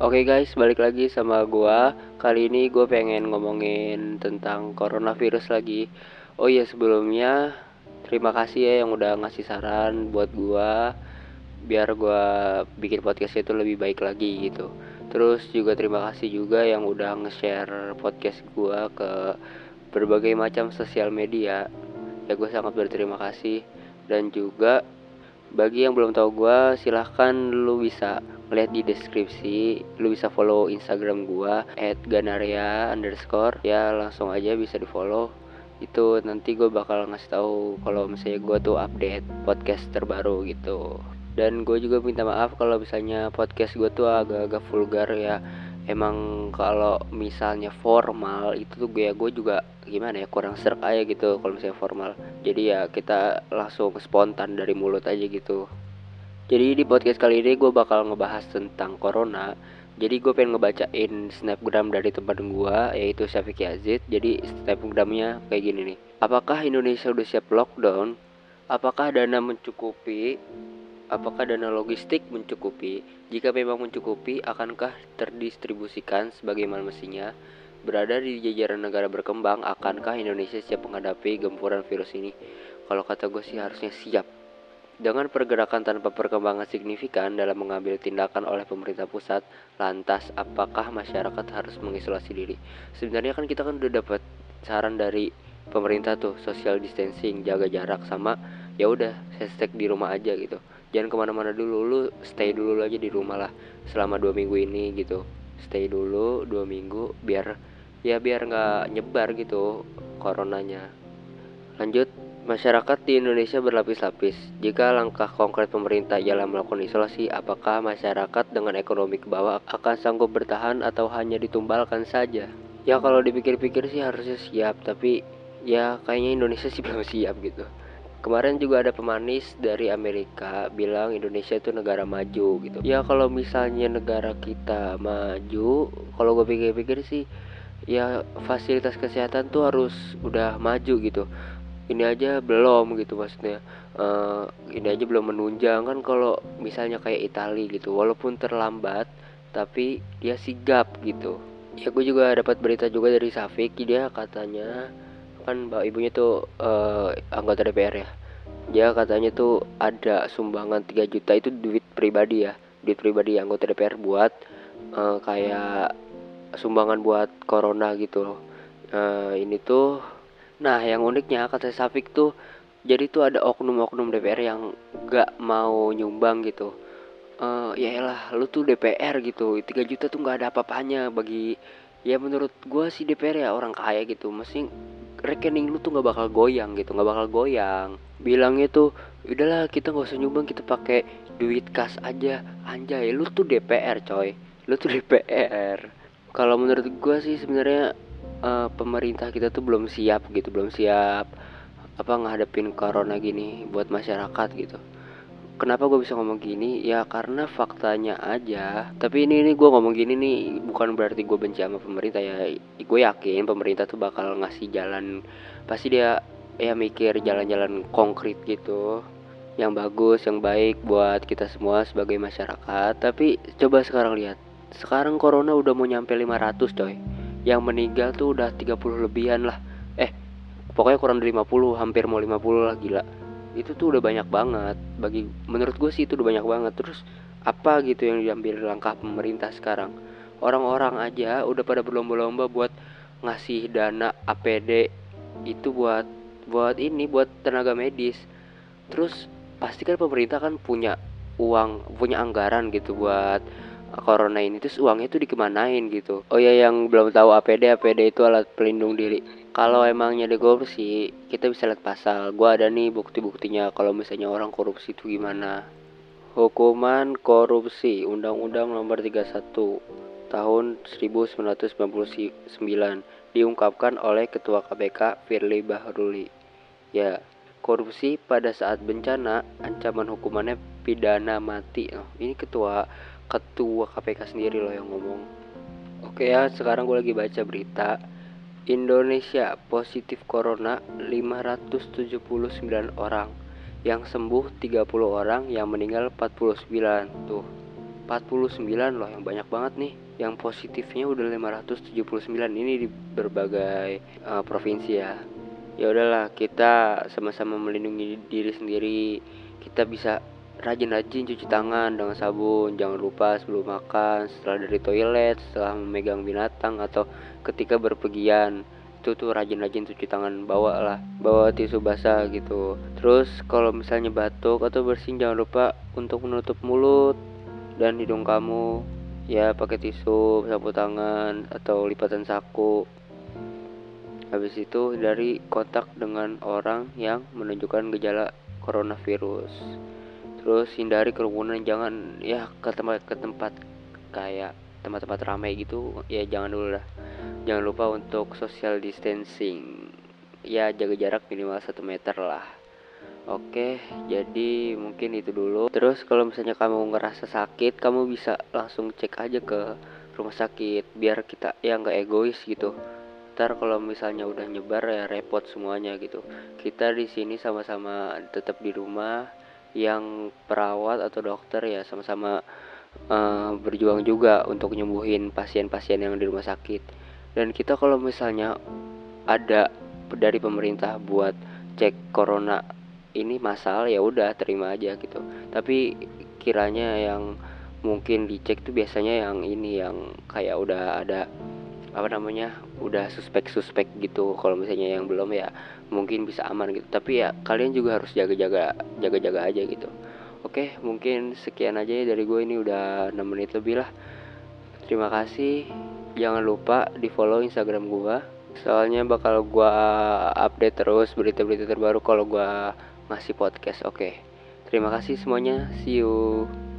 Oke guys, balik lagi sama gua. Kali ini gue pengen ngomongin tentang coronavirus lagi. Oh iya, sebelumnya terima kasih ya yang udah ngasih saran buat gua biar gua bikin podcast itu lebih baik lagi gitu. Terus juga terima kasih juga yang udah nge-share podcast gua ke berbagai macam sosial media. Ya gue sangat berterima kasih dan juga bagi yang belum tahu gue silahkan lu bisa lihat di deskripsi lu bisa follow instagram gue at ganaria underscore. Ya langsung aja bisa di follow itu nanti gue bakal ngasih tahu kalau misalnya gue tuh update podcast terbaru gitu. Dan gue juga minta maaf kalau misalnya podcast gue tuh agak-agak vulgar ya. Emang kalau misalnya formal itu tuh gue ya gue juga gimana ya kurang serak aja gitu kalau misalnya formal. Jadi ya kita langsung spontan dari mulut aja gitu jadi di podcast kali ini gue bakal ngebahas tentang corona jadi gue pengen ngebacain snapgram dari teman gue yaitu Syafiq Yazid jadi snapgramnya kayak gini nih apakah Indonesia udah siap lockdown apakah dana mencukupi Apakah dana logistik mencukupi? Jika memang mencukupi, akankah terdistribusikan sebagaimana mestinya? Berada di jajaran negara berkembang, akankah Indonesia siap menghadapi gempuran virus ini? Kalau kata gue sih harusnya siap. Dengan pergerakan tanpa perkembangan signifikan dalam mengambil tindakan oleh pemerintah pusat, lantas apakah masyarakat harus mengisolasi diri? Sebenarnya kan kita kan udah dapat saran dari pemerintah tuh social distancing, jaga jarak sama ya udah hashtag di rumah aja gitu. Jangan ke mana-mana dulu lu stay dulu aja di rumah lah selama dua minggu ini gitu. Stay dulu dua minggu biar ya biar nggak nyebar gitu coronanya. Lanjut masyarakat di Indonesia berlapis-lapis jika langkah konkret pemerintah ialah melakukan isolasi apakah masyarakat dengan ekonomi ke bawah akan sanggup bertahan atau hanya ditumbalkan saja ya kalau dipikir-pikir sih harusnya siap tapi ya kayaknya Indonesia sih belum siap gitu Kemarin juga ada pemanis dari Amerika bilang Indonesia itu negara maju gitu. Ya kalau misalnya negara kita maju, kalau gue pikir-pikir sih ya fasilitas kesehatan tuh harus udah maju gitu. Ini aja belum gitu maksudnya. Uh, ini aja belum menunjang. Kan kalau misalnya kayak Italia gitu, walaupun terlambat tapi dia sigap gitu. Ya gue juga dapat berita juga dari Safik. Dia katanya kan mbak ibunya tuh uh, anggota DPR ya. Dia katanya tuh ada sumbangan 3 juta. Itu duit pribadi ya duit pribadi anggota DPR buat uh, kayak sumbangan buat corona gitu. Loh uh, ini tuh nah yang uniknya kata Safik tuh jadi tuh ada oknum-oknum DPR yang gak mau nyumbang gitu. Uh, ya elah lu tuh DPR gitu 3 juta tuh nggak ada apa-apanya bagi ya menurut gue sih DPR ya orang kaya gitu. Mesti rekening lu tuh nggak bakal goyang gitu nggak bakal goyang. Bilangnya tuh udahlah kita nggak usah nyumbang kita pakai duit kas aja. Anjay lu tuh DPR coy. Lu tuh DPR kalau menurut gue sih sebenarnya uh, pemerintah kita tuh belum siap gitu belum siap apa ngadepin corona gini buat masyarakat gitu Kenapa gue bisa ngomong gini? Ya karena faktanya aja. Tapi ini ini gue ngomong gini nih bukan berarti gue benci sama pemerintah ya. Gue yakin pemerintah tuh bakal ngasih jalan. Pasti dia ya mikir jalan-jalan konkret gitu yang bagus, yang baik buat kita semua sebagai masyarakat. Tapi coba sekarang lihat. Sekarang corona udah mau nyampe 500 coy. Yang meninggal tuh udah 30 lebihan lah. Eh, pokoknya kurang dari 50, hampir mau 50 lah gila. Itu tuh udah banyak banget. Bagi menurut gue sih itu udah banyak banget. Terus apa gitu yang diambil langkah pemerintah sekarang? Orang-orang aja udah pada berlomba-lomba buat ngasih dana APD itu buat buat ini buat tenaga medis. Terus pasti kan pemerintah kan punya uang punya anggaran gitu buat corona ini terus uangnya itu dikemanain gitu. Oh ya yang belum tahu APD APD itu alat pelindung diri. Kalau emangnya ada korupsi kita bisa lihat pasal. Gue ada nih bukti-buktinya kalau misalnya orang korupsi itu gimana. Hukuman korupsi undang-undang nomor 31 tahun 1999 diungkapkan oleh ketua KPK Firly Bahruli. Ya korupsi pada saat bencana ancaman hukumannya pidana mati. Oh, ini ketua ketua KPK sendiri loh yang ngomong. Oke ya sekarang gue lagi baca berita. Indonesia positif corona 579 orang. Yang sembuh 30 orang yang meninggal 49 tuh 49 loh yang banyak banget nih. Yang positifnya udah 579 ini di berbagai uh, provinsi ya. Ya udahlah kita sama-sama melindungi diri sendiri. Kita bisa rajin-rajin cuci tangan dengan sabun. Jangan lupa sebelum makan setelah dari toilet setelah memegang binatang atau ketika berpergian. Itu tuh rajin-rajin cuci tangan. Bawa lah bawa tisu basah gitu. Terus kalau misalnya batuk atau bersin jangan lupa untuk menutup mulut dan hidung kamu. Ya pakai tisu sapu tangan atau lipatan saku. Habis itu dari kontak dengan orang yang menunjukkan gejala coronavirus terus hindari kerumunan jangan ya ke tempat ke tempat kayak tempat-tempat ramai gitu ya jangan dulu lah. Jangan lupa untuk social distancing. Ya jaga jarak minimal satu meter lah. Oke jadi mungkin itu dulu. Terus kalau misalnya kamu ngerasa sakit kamu bisa langsung cek aja ke rumah sakit biar kita ya nggak egois gitu. Ntar kalau misalnya udah nyebar ya repot semuanya gitu. Kita di sini sama-sama tetap di rumah yang perawat atau dokter ya sama-sama uh, berjuang juga untuk nyembuhin pasien-pasien yang di rumah sakit. Dan kita kalau misalnya ada dari pemerintah buat cek corona ini masal ya udah terima aja gitu. Tapi kiranya yang mungkin dicek tuh biasanya yang ini yang kayak udah ada apa namanya udah suspek-suspek gitu. Kalau misalnya yang belum ya mungkin bisa aman gitu. Tapi ya kalian juga harus jaga-jaga jaga-jaga aja gitu. Oke mungkin sekian aja ya dari gue ini udah 6 menit lebih lah. Terima kasih. Jangan lupa di follow instagram gua. Soalnya bakal gua update terus berita-berita terbaru kalau gua ngasih podcast. Oke. Terima kasih semuanya. See you